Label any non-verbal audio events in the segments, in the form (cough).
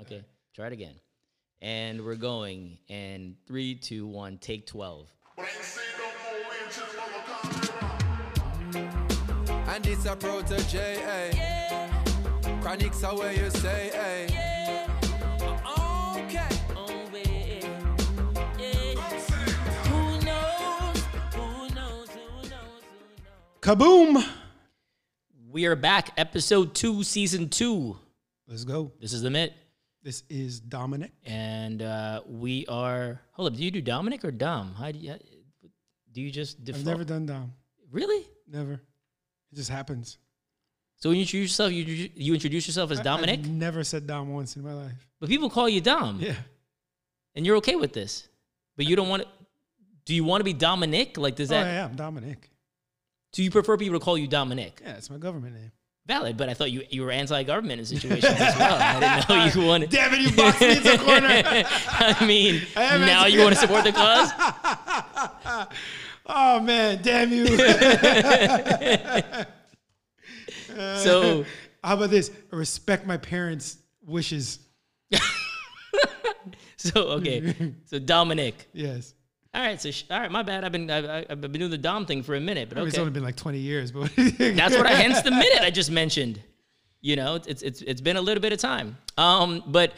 Okay, try it again. And we're going. And three, two, one, take 12. And it's a protege, eh? Chronics are where you say, eh? Okay. Kaboom! We are back, episode two, season two. Let's go. This is the Mitt. This is Dominic. And uh, we are. Hold up, do you do Dominic or Dom? How do you, do you just I've never done Dom. Really? Never. It just happens. So when you introduce yourself, you, you introduce yourself as I- Dominic, I've never said Dom once in my life. but people call you Dom. Yeah. And you're okay with this. But you don't want to. Do you want to be Dominic? Like, does oh, that. yeah, I'm Dominic. Do you prefer people to call you Dominic? Yeah, it's my government name. Valid, but I thought you you were anti-government in situations as well. I didn't know you (laughs) wanted. Damn it, you boxed me into a corner. (laughs) I mean, I now anti- you want to support the cause? (laughs) oh, man, damn you. So How about this? Respect my parents' wishes. so okay. So Dominic. Yes. All right. So sh- all right. My bad. I've been I've, I've been doing the Dom thing for a minute, but mean, It's only been like 20 years, but (laughs) That's what I hence the minute I just mentioned. You know, it's it's it's been a little bit of time. Um, but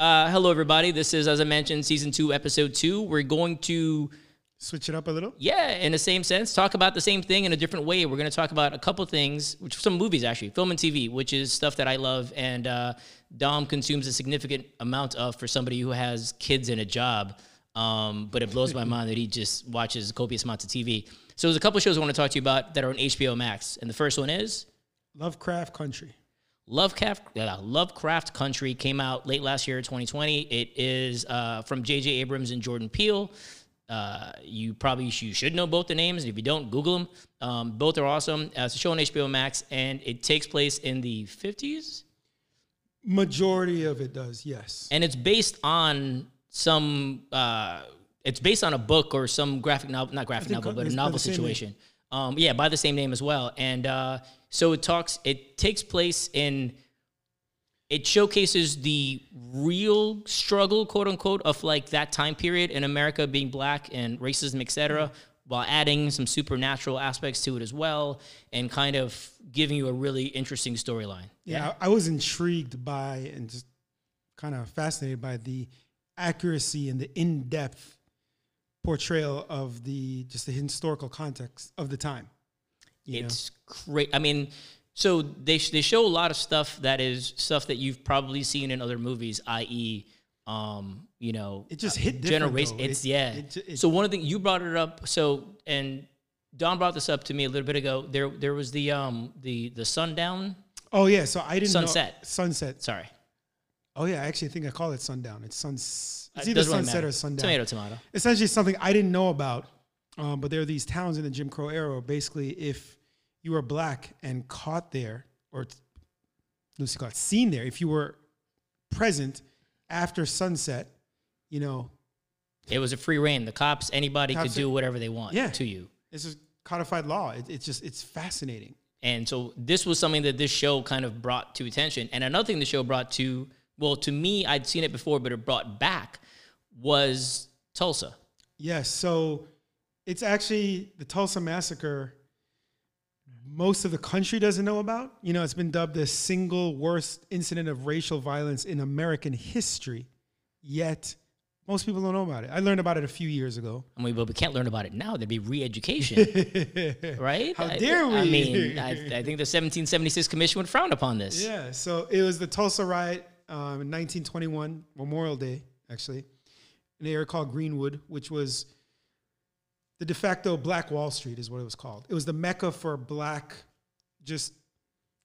uh, hello everybody. This is as I mentioned, season two, episode two. We're going to switch it up a little. yeah, in the same sense, talk about the same thing in a different way. We're going to talk about a couple things, which some movies actually, film and TV, which is stuff that I love and uh, Dom consumes a significant amount of for somebody who has kids and a job. Um, but it blows my mind that he just watches copious amounts of TV. So there's a couple shows I want to talk to you about that are on HBO Max, and the first one is Lovecraft Country. Lovecraft, uh, Lovecraft Country came out late last year, 2020. It is uh, from J.J. Abrams and Jordan Peele. Uh, you probably you should know both the names. If you don't, Google them. Um, both are awesome. Uh, it's a show on HBO Max, and it takes place in the 50s, Majority of it does, yes. and it's based on some. Uh, it's based on a book or some graphic novel, not graphic novel, but a novel the same name. situation. Um, yeah, by the same name as well. And uh, so it talks. It takes place in. It showcases the real struggle, quote unquote, of like that time period in America being black and racism, et cetera, while adding some supernatural aspects to it as well, and kind of giving you a really interesting storyline. Yeah, I, I was intrigued by and just kind of fascinated by the accuracy and the in-depth portrayal of the just the historical context of the time. It's great. I mean, so they they show a lot of stuff that is stuff that you've probably seen in other movies, i.e., um, you know, It just hit different, generation. though. It's It- yeah. it it- so one of the you brought it up. So and Dom brought this up to me a little bit ago. There there was the um the the sundown. Oh yeah, so I didn't Sunset. know sunset. Sorry, Oh yeah, I actually think I call it sundown. It's sun. It's either really sunset or sundown. Tomato tomato. essentially something I didn't know about. Um, but there are these towns in the Jim Crow era where basically if you were black and caught there, or Lucy caught seen there, if you were present after sunset, you know, It was a free reign. The cops, anybody could Cops- do whatever they want Yeah. to you. this is codified law. It, it's just it's fascinating. And so this was something that this show kind of brought to attention. And another thing the show brought to, well, to me, I'd seen it before, but it brought back was Tulsa. Yes, so it's actually the Tulsa massacre. Most of the country doesn't know about. You know, it's been dubbed the single worst incident of racial violence in American history. Yet, most people don't know about it. I learned about it a few years ago. I mean, but we can't learn about it now. There'd be re-education, (laughs) right? How I- dare we? I mean, I, (laughs) I think the 1776 Commission would frown upon this. Yeah, so it was the Tulsa riot um, in 1921, Memorial Day, actually, in an area called Greenwood, which was the de facto Black Wall Street, is what it was called. It was the mecca for black, just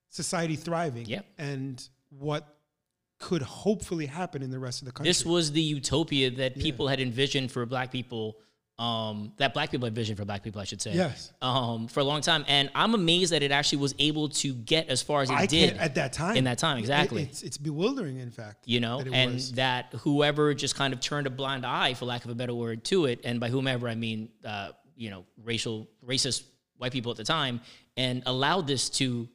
society thriving, Yep. and what could hopefully happen in the rest of the country. This was the utopia that people had envisioned for black people, um, that black people had vision for black people, I should say. Yes. Um, for a long time. And I'm amazed that it actually was able to get as far as it I did at that time. in that time, It- exactly. it's, it's bewildering, in fact. you know, that it and was. that whoever just kind of turned a blind eye, for lack of a better word, to it, and by whomever I mean, uh, you know, racial, racist white people at the time, and allowed this to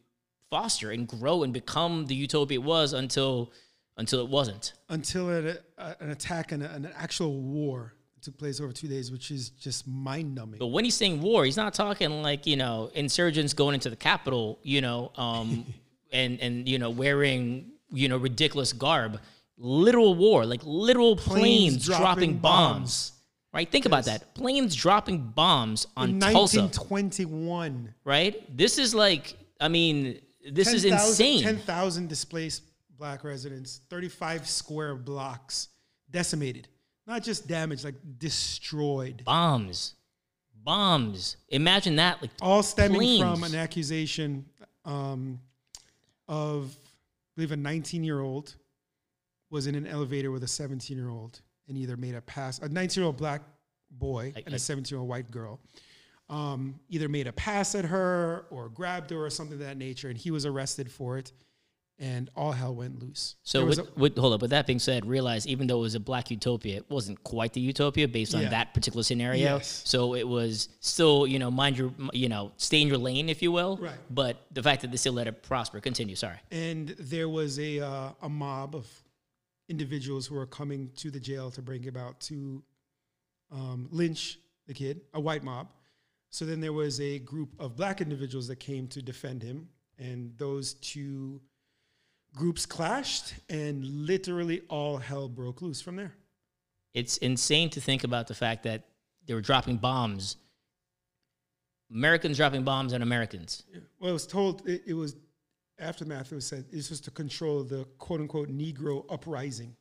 foster and grow and become the utopia it was until until it wasn't. until an, uh, an attack and an actual war took place over two days, which is just mind numbing. But when he's saying war, he's not talking like you know insurgents going into the capital, you know, um, (laughs) and and you know wearing you know ridiculous garb. Literal war, like literal planes, dropping, bombs. Right? Think about that. Planes dropping bombs on In Tulsa. 1921, Right? This is like, I mean, this is insane. 10,000 displaced black residents, 35 square blocks decimated. Not just damaged, like destroyed. bombs, bombs. Imagine that. Like All stemming planes. from an accusation um, of, I believe, a 19 year old was in an elevator with a 17 year old and either made a pass, a 19 year old black boy I- and I- a 17 year old white girl. Um, either made a pass at her or grabbed her or something of that nature, and he was arrested for it, and all hell went loose. So, with, with, hold up. With that being said, realize even though it was a black utopia, it wasn't quite the utopia based on Yeah. that particular scenario. Yes. So it was still, you know, mind your, you know, stay in your lane, if you will. Right. But the fact that they still let it prosper. Continue. Sorry. and there was a uh, a mob of individuals who were coming to the jail to bring about to um, lynch the kid, a white mob. So then there was a group of black individuals that came to defend him, and those two groups clashed, and literally all hell broke loose from there. It's insane to think about the fact that they were dropping bombs. Americans dropping bombs on Americans. Well, it was told it, it was aftermath. It was said this was to control the quote unquote Negro uprising.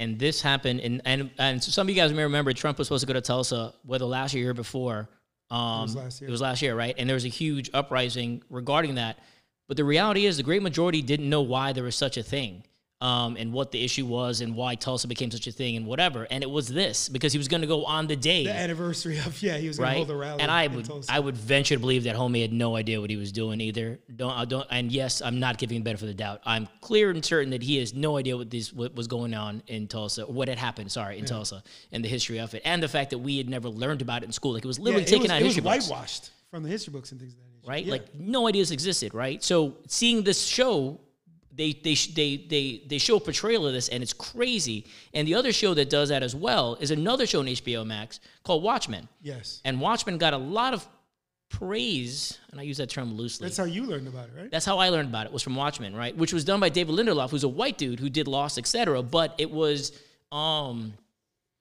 And this happened, and and and so some of you guys may remember Trump was supposed to go to Tulsa, whether last year or before. Um, was last year. It was last year, right? And there was a huge uprising regarding that. But the reality is, the great majority didn't know why there was such a thing, um, and what the issue was, and why Tulsa became such a thing, and whatever. And it was this because he was going to go on the day, The anniversary of yeah, he was going to right? hold a rally. And I in would Tulsa. I would venture to believe that homie had no idea what he was doing either. Don't I don't and yes, I'm not giving him benefit of the doubt. I'm clear and certain that he has no idea what this what was going on in Tulsa, what had happened, sorry, in Tulsa, and the history of it, and the fact that we had never learned about it in school. Like it was Yeah, literally it taken was, out it of was history books whitewashed from the history books and things of that. Right? Yeah. Like no ideas existed, right? So seeing this show, they they they they they show a portrayal of this, and it's crazy. And the other show that does that as well is another show on HBO Max called Watchmen. yes, And Watchmen got a lot of praise, and I use that term loosely. that's how you learned about it, right? That's how I learned about it was from Watchmen, right? Which was done by David Lindelof, who's a white dude who did Lost, etc. But it was um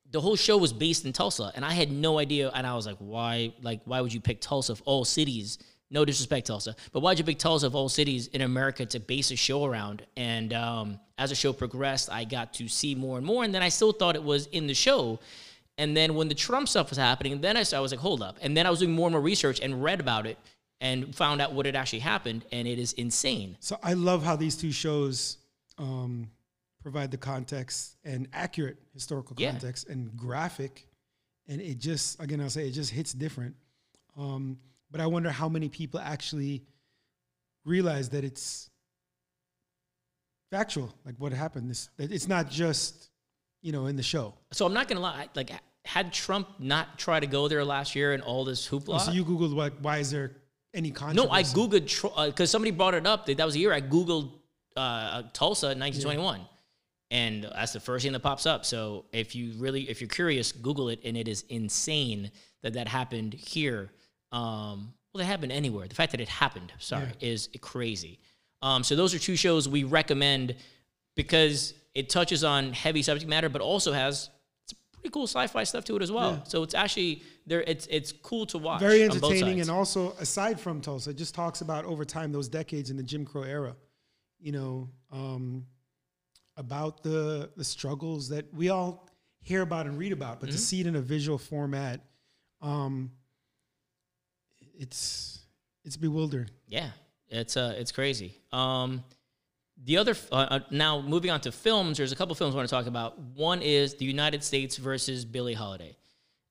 the whole show was based in Tulsa, and I had no idea. And I was like, why? Like, why would you pick Tulsa of all cities? No disrespect, Tulsa, but why'd you pick Tulsa of all cities in America to base a show around? And um, as the show progressed, I got to see more and more, and then I still thought it was in the show. And then when the Trump stuff was happening, then I, I was like, hold up. And then I was doing more and more research and read about it and found out what had actually happened, and it is insane. So I love how these two shows um, provide the context and accurate historical Yeah. context and graphic, and it just again I'll say it just hits different. Um, but I wonder how many people actually realize that it's factual, like what happened. This it's not just you know in the show. So I'm not gonna lie. Like, had Trump not tried to go there last year and all this hoopla, so you googled what? Why is there any controversy? no, I googled because somebody brought it up. That that was the year I googled uh, Tulsa in 1921, and that's the first thing that pops up. So if you really, if you're curious, Google it, and it is insane that that happened here. Um, well, it happened anywhere. The fact that it happened, sorry, is crazy. Um, so those are two shows we recommend because it touches on heavy subject matter, but also has some pretty cool sci-fi stuff to it as well. So it's actually there. It's it's cool to watch. very entertaining and also aside from tulsa it just talks about over time those decades in the jim crow era you know um, about the the struggles that we all hear about and read about but to see it in a visual format um, it's it's bewildering Yeah, it's uh, it's crazy. Um, the other uh, uh, now moving on to films. There's a couple films I want to talk about. One is the United States versus Billie Holiday,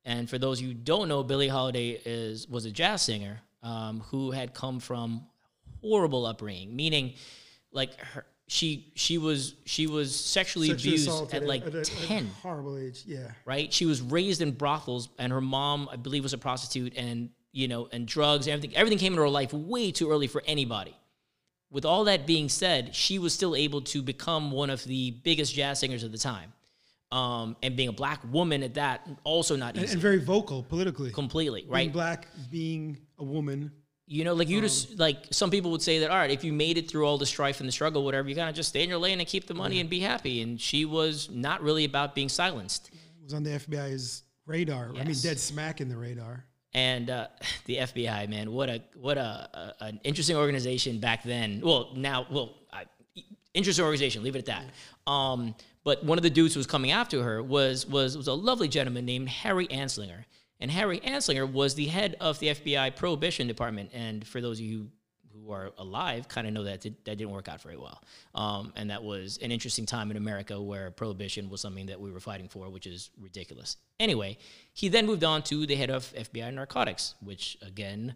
and for those you don't know, Billie Holiday is was a jazz singer um, who had come from horrible upbringing, meaning like her. She she was she was sexually, Sexually abused at like a- a ten horrible age yeah right? She was raised in brothels, and her mom, I believe, was a prostitute, and you know, and drugs, everything. Everything came into her life way too early for anybody. with all that being said, she was still able to become one of the biggest jazz singers of the time. Um, and being a black woman at that, also not and, easy. and very vocal politically. completely, right? Being black, being a woman. You know, like you Um, just like some people would say that, all right, if you made it through all the strife and the struggle, whatever, you gotta just stay in your lane and keep the money and be happy. And she was not really about being silenced. was on the FBI's radar. I mean, dead smack in the radar. And uh, (laughs) the FBI, man, what a what a, a an interesting organization back then. Well, now, well, I, interesting organization. Leave it at that. Um, but one of the dudes who was coming after her was was was a lovely gentleman named Harry Anslinger. And Harry Anslinger was the head of the FBI Prohibition Department. And for those of you who are alive, kind of know that did, that didn't work out very well. Um, and that was an interesting time in America where prohibition was something that we were fighting for, which is ridiculous. Anyway, he then moved on to the head of FBI Narcotics, which again,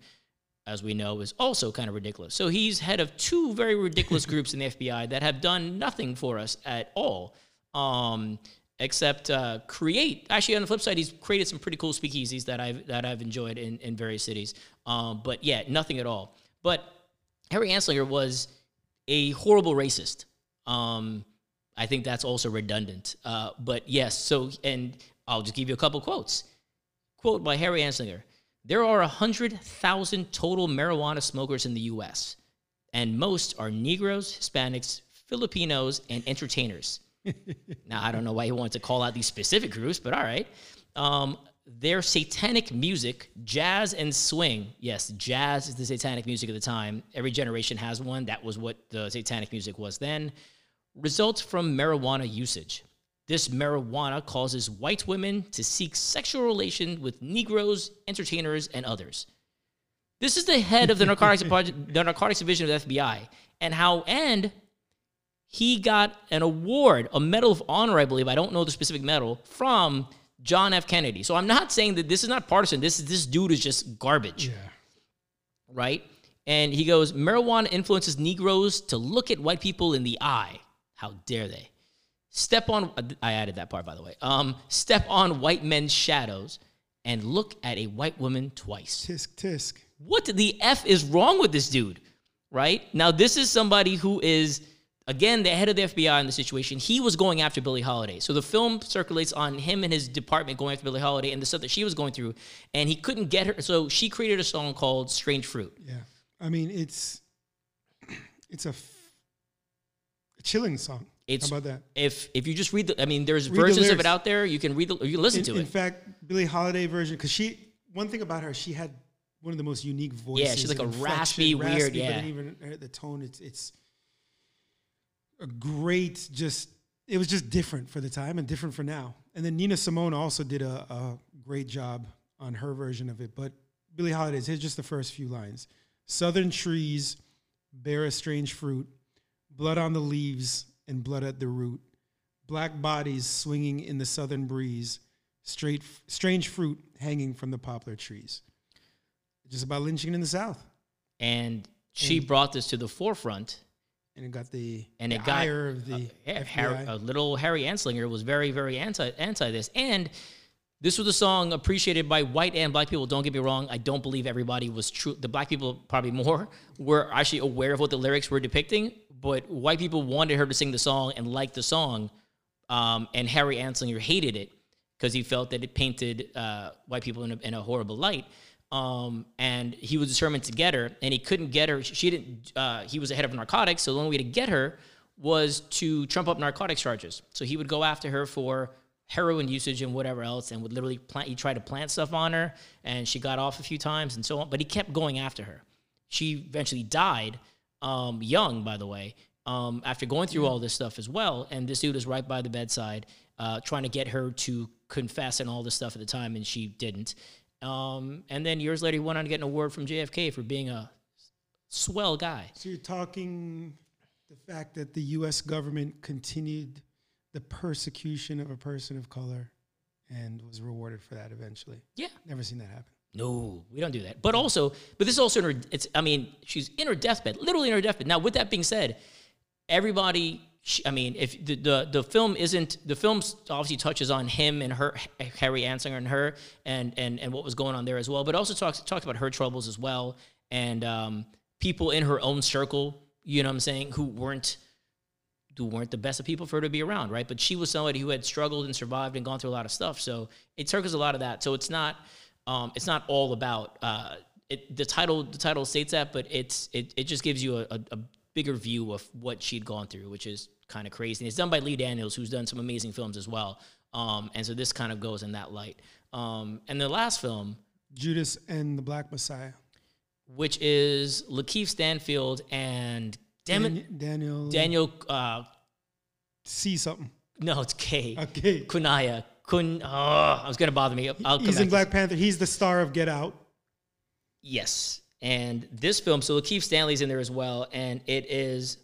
as we know, is also kind of ridiculous. So he's head of two very ridiculous (laughs) groups in the FBI that have done nothing for us at all, um, except uh, create. Actually, on the flip side, he's created some pretty cool speakeasies that I've that I've enjoyed in in various cities. Um, but yeah, nothing at all. But Harry Anslinger was a horrible racist. Um, I think that's also redundant. Uh, but yes, so, and I'll just give you a couple quotes. Quote by Harry Anslinger There are 100,000 total marijuana smokers in the US, and most are Negroes, Hispanics, Filipinos, and entertainers. (laughs) now, I don't know why he wanted to call out these specific groups, but all right. Um, their satanic music, jazz and swing. Yes, jazz is the satanic music of the time. Every generation has one. That was what the satanic music was then. Results from marijuana usage. This marijuana causes white women to seek sexual relation with Negroes, entertainers, and others. This is the head of the narcotics, (laughs) Project- the narcotics division of the FBI, and how and he got an award, a medal of honor, I believe. I don't know the specific medal from John F. Kennedy. So I'm not saying that this is not partisan. This is this dude is just garbage, Yeah. right? And he goes, marijuana influences Negroes to look at white people in the eye. How dare they? Step on. I added that part by the way. Um, step on white men's shadows and look at a white woman twice Tisk tisk. what the f is wrong with this dude right now this is somebody who is again the head of the fbi in the situation he was going after billie holiday so the film circulates on him and his department going after billie holiday and the stuff that she was going through and he couldn't get her so she created a song called strange fruit Yeah. I mean, it's it's a, f- a chilling song. It's- How about that? if if you just read the i mean there's Read the versions of it out there you can read the you can listen In, to in it In fact, Billie Holiday version, because she one thing about her, she had one of the most unique voices. Yeah, she's like a raspy, weird, but yeah. then even the tone, it's it's a great. Just it was just different for the time and different for now. And then Nina Simone also did a, a great job on her version of it. But Billie Holiday's here's just the first few lines: Southern trees bear a strange fruit, blood on the leaves and blood at the root black bodies swinging in the southern breeze, straight, strange fruit hanging from the poplar trees. Just about lynching in the South. and she brought this to the forefront And it got the, and the it got of the yeah, FBI. Harry, uh, little Harry Anslinger was very, very anti anti this, and this was a song appreciated by white and black people. Don't get me wrong; I don't believe everybody was true. The black people probably more (laughs) were actually aware of what the lyrics were depicting, but white people wanted her to sing the song and liked the song, um, and Harry Anslinger hated it because he felt that it painted uh, white people in a, in a horrible light. Um, and he was determined to get her, and he couldn't get her. She didn't. Uh, he was the head of narcotics, so the only way to get her was to trump up narcotics charges. So he would go after her for heroin usage and whatever else, and would literally plant. He tried to plant stuff on her, and she got off a few times and so on. But he kept going after her. She eventually died, um, young, by the way, um, after going through all this stuff as well. And this dude is right by the bedside, uh, trying to get her to confess and all this stuff at the time, and she didn't. Um, and then years later, he went on to get an award from JFK for being a swell guy. So you're talking the fact that the U.S. government continued the persecution of a person of color and was rewarded for that eventually. Yeah. Never seen that happen. No, we don't do that. But also, but this is also in her. It's. I mean, she's in her deathbed, literally in her deathbed. Now, with that being said, everybody. I mean, if the, the the film isn't the film obviously touches on him and her, Harry Anslinger and her, and and and what was going on there as well. But also talks talks about her troubles as well, and um, people in her own circle you know what I'm saying, who weren't who weren't the best of people for her to be around, right? But she was somebody who had struggled and survived and gone through a lot of stuff. So it circles a lot of that. So it's not um, it's not all about uh, it, the title. The title states that, but it's it, it just gives you a, a, a bigger view of what she'd gone through, which is kind of crazy. And it's done by Lee Daniels, who's done some amazing films as well. Um, and so this kind of goes in that light. Um, and the last film, Judas and the Black Messiah. which is Lakeith Stanfield and damn it, Dan- Daniel. Daniel. Uh, See something. no, it's K. Okay. Kunaya. Kun. Oh, I was gonna bother me. I'll come He's in Black Panther. He's the star of Get Out. Yes. And this film, so Lakeith Stanfield's in there as well, and it is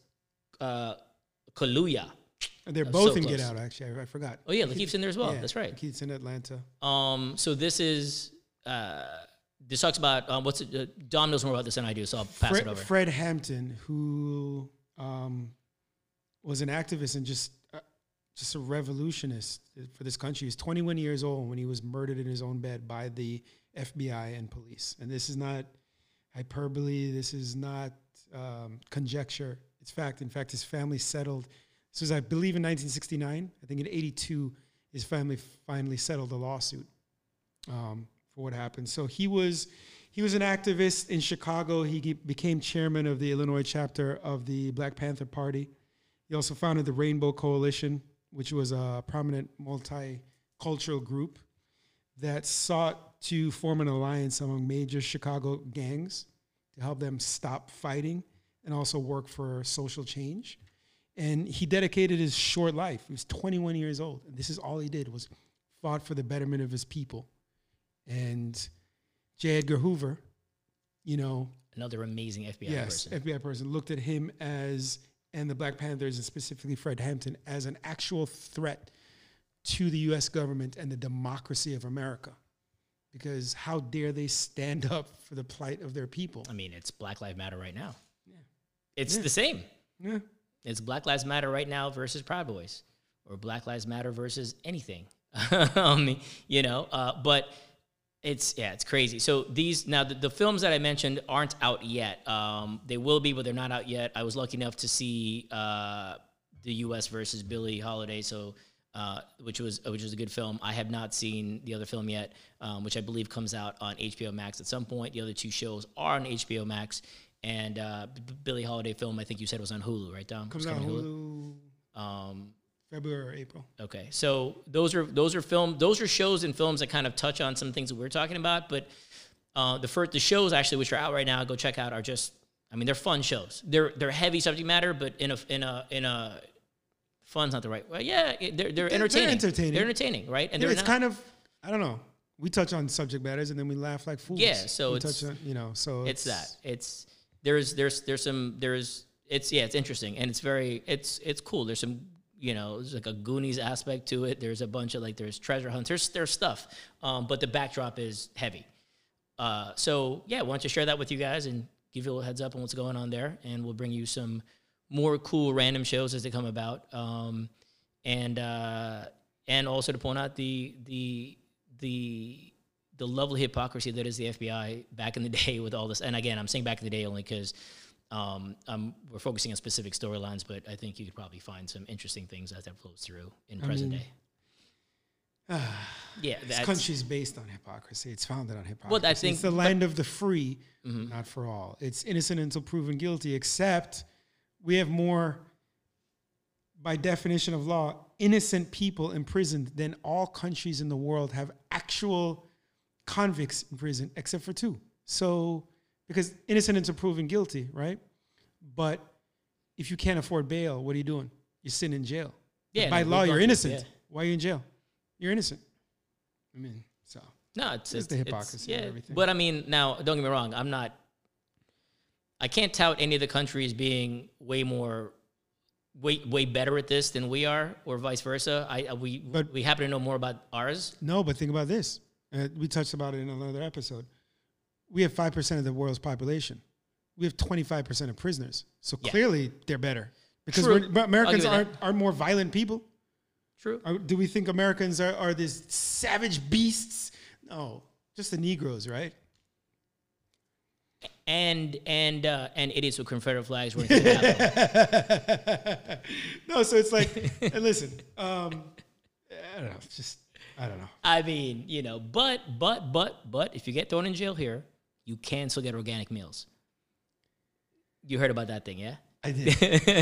uh Kaluuya. They're both so in Get. Out. Actually, I, I forgot. Oh yeah, Lakeith's in there as well. Yeah, That's right. Keith's in Atlanta. Um, so this is uh this talks about um, what's it, uh, Dom knows more about this than I do, so I'll pass Fred, it over. Fred Hampton, who um, was an activist and just uh, just a revolutionist for this country. He was 21 years old when he was murdered in his own bed by the FBI and police. And this is not hyperbole. This is not um, conjecture. It's fact. In fact, his family settled. This was, I believe, in 1969. I think in 82, his family finally settled the lawsuit um, for what happened. So he was he was an activist in Chicago. He became chairman of the Illinois chapter of the Black Panther Party. He also founded the Rainbow Coalition, which was a prominent multicultural group that sought to form an alliance among major Chicago gangs to help them stop fighting and also work for social change. And he dedicated his short life. He was 21 years old, and this is all he did was fought for the betterment of his people. And J. Edgar Hoover, you know, Another amazing FBI yes, person. FBI person looked at him as and the Black Panthers and specifically Fred Hampton as an actual threat to the U.S. government and the democracy of America, because how dare they stand (laughs) up for the plight of their people? I mean, it's Black Lives Matter right now. Yeah. It's Yeah. the same. Yeah. It's Black Lives Matter right now versus Proud Boys, or Black Lives Matter versus anything. (laughs) um, you know, uh, but it's yeah, it's crazy. So these now the, the films that I mentioned aren't out yet. Um, they will be, but they're not out yet. I was lucky enough to see uh, the U.S. versus Billie Holiday, so uh, which was which was a good film. I have not seen the other film yet, um, which I believe comes out on HBO Max at some point. The other two shows are on HBO Max. And uh, B- Billie Holiday film, I think you said was on Hulu, right, Dom? Comes out coming Hulu Um, February or April. Okay, so those are those are film those are shows and films that kind of touch on some things that we're talking about. But uh, the first the shows actually which are out right now, go check out are just I mean they're fun shows. They're they're heavy subject matter, but in a in a in a fun's not the right. Well, yeah, they're they're entertaining. entertaining. They're entertaining, right? And Yeah, they're it's not, kind of I don't know. We touch on subject matters and then we laugh like fools. Yeah, so we it's- touch on, you know, so it's that it's there's there's there's some there's it's yeah it's interesting and it's very it's it's cool there's some you know there's like a goonies aspect to it there's a bunch of like there's treasure hunts there's there's stuff um, but the backdrop is heavy uh, so yeah why don't you share that with you guys and give you a little heads up on what's going on there and we'll bring you some more cool random shows as they come about um, and uh, and also to point out the the the the level of hypocrisy that is the FBI back in the (laughs) day with all this. And again, I'm saying back in the day only because um, um, we're focusing on specific storylines, but I think you could probably find some interesting things as that flows through in present mean, day. (sighs) yeah, This country's based on hypocrisy. It's founded on hypocrisy. Well, I think- it's the land of the free, not for all. It's innocent until proven guilty. Except we have more, by definition of law, innocent people imprisoned than all countries in the world have actual convicts in prison, except for two. So, because innocent until proven guilty, right? But if you can't afford bail, what are you doing? You're sitting in jail. Yeah, by no, law, you're innocent. yeah. Why are you in jail? You're innocent. I mean, so no, it's, It's it's the hypocrisy of yeah, everything. but I mean, now don't get me wrong. I'm not. I can't tout any of the countries being way more, way way better at this than we are, or vice versa. I we But- we happen to know more about ours. no. But think about this. Uh, we touched about it in another episode. We have five percent of the world's population. We have twenty five percent of prisoners. So Yeah. clearly, they're better because True. we're, but Americans I'll give you aren't are more violent people. True. Are, do we think Americans are, are these savage beasts? No, just the Negroes, right? And and uh, and idiots with Confederate flags running through the Capitol. (laughs) no, so it's like, and listen, um, I don't know, just I don't know. I mean, you know, but but but but if you get thrown in jail here, you can still get organic meals. You heard about that thing, yeah? I did.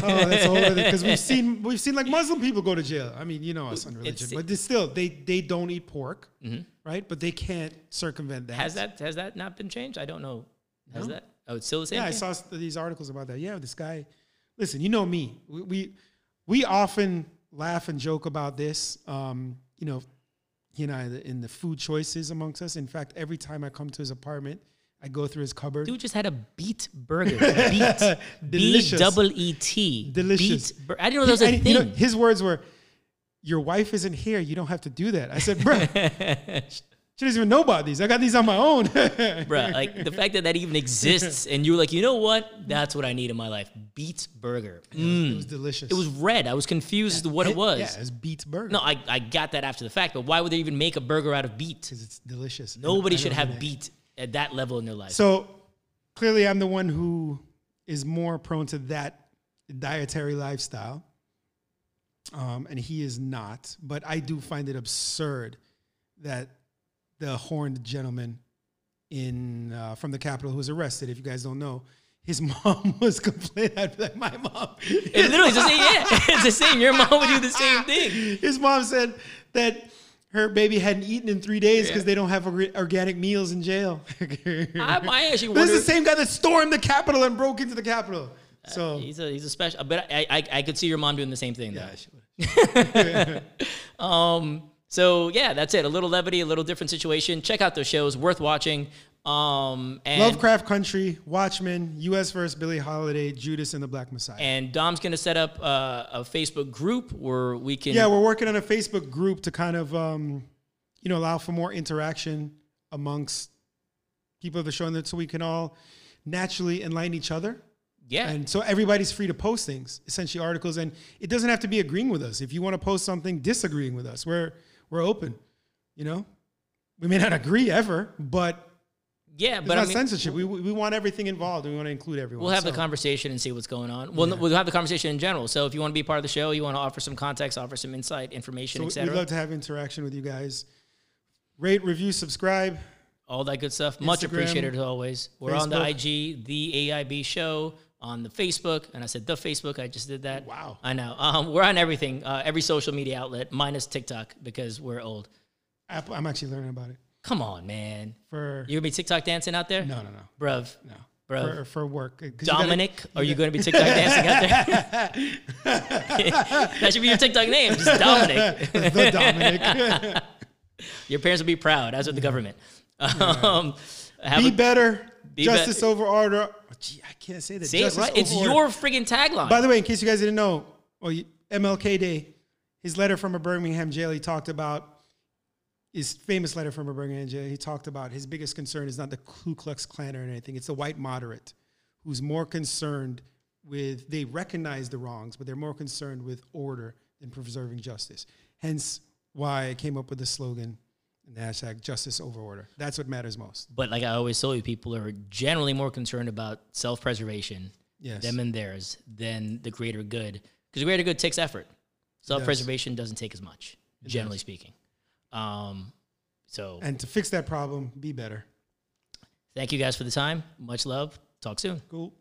oh, that's all because we've seen we've seen like Muslim people go to jail. I mean, you know us on religion, It's- but still they they don't eat pork, right? But they can't circumvent that. Mm-hmm. Has that has that not been changed? I don't know. Has that? Oh, it's still the same. Yeah, I saw these articles about that. Yeah, this guy. Listen, you know me. We we, we often laugh and joke about this. Um, you know, he and I in the food choices amongst us. In fact, every time I come to his apartment, I go through his cupboard. Dude just had a beet burger. (laughs) Beet. (laughs) Delicious. double E T. Delicious. Beet bur- I didn't know that was a thing. you know, his words were, "Your wife isn't here. You don't have to do that." I said, "Bro, (laughs) she doesn't even know about these. I got these on my own." (laughs) Bruh, like the fact that that even exists and you're like, you know what? That's what I need in my life. Beets burger. Mm. It was delicious. It was red. I was confused as to what it was. Yeah, it was Beats Burger. No, I, I got that after the fact, but why would they even make a burger out of beet? because it's delicious. Nobody should have beet at that level in their life. So clearly, I'm the one who is more prone to that dietary lifestyle, um, and he is not. But I do find it absurd that the horned gentleman in uh, from the Capitol who was arrested. If you guys don't know. His (laughs) mom was complaining. I'd be like, my mom. it literally the same. Yeah, (laughs) it's the same. Your mom would do the same thing. His mom said that her baby hadn't eaten in three days because Yeah. they don't have organic meals in jail. (laughs) I, I actually This is the same guy that stormed the Capitol and broke into the Capitol. So He's a he's a special, but I, I I could see your mom doing the same thing. Though. yeah, she would. Um, so yeah, that's it. A little levity, a little different situation. Check out those shows, worth watching. Um, and Lovecraft Country, Watchmen, U.S. vs. Billie Holiday, Judas and the Black Messiah. and Dom's gonna set up uh, a Facebook group where we can. yeah, we're working on a Facebook group to kind of, um, you know, allow for more interaction amongst people of the show, and that so we can all naturally enlighten each other. yeah. And so everybody's free to post things, essentially articles, and it doesn't have to be agreeing with us. If you want to post something disagreeing with us, we're we're open. You know, we may not agree ever, but yeah, it's but not I mean, censorship. We, we want everything involved. and We want to include everyone. We'll have the conversation and see what's going on. We'll, we'll have the conversation in general. So if you want to be part of the show, you want to offer some context, offer some insight, information, So we'd love to have interaction with you guys. Rate, review, subscribe. all that good stuff. Much appreciated as always. We're on the IG, the AIB show, on the Facebook, and I said the Facebook. I just did that. Wow. I know. Um, we're on everything, uh, every social media outlet, minus TikTok because we're old. Apple, I'm actually learning about it. Come on, man. For You gonna be TikTok dancing out there? no, no, no, bruv. no. Bruv. For, for work. 'Cause you gotta- Dominic, are you going to be TikTok dancing out there? (laughs) that should be your TikTok name, just Dominic. the Dominic. (laughs) Your parents will be proud, as with the government. Um, be a- better. Be Justice be- over order. Oh, gee, can't say that. say it Justice right. It's your friggin' tagline. By the way, in case you guys didn't know, oh, well, MLK Day, his letter from a Birmingham jail, he talked about his famous letter from a Birmingham jail. He talked about his biggest concern is not the Ku Klux Klan or anything. It's the white moderate who's more concerned with, they recognize the wrongs, but they're more concerned with order than preserving justice. Hence why I came up with the slogan and the hashtag justice over order. That's what matters most. but like I always tell you, people are generally more concerned about self-preservation, Yes. them and theirs, than the greater good. Because the greater good takes effort. Self-preservation doesn't take as much, generally speaking. Um, so And to fix that problem, be better. thank you guys for the time. Much love. Talk soon. Cool.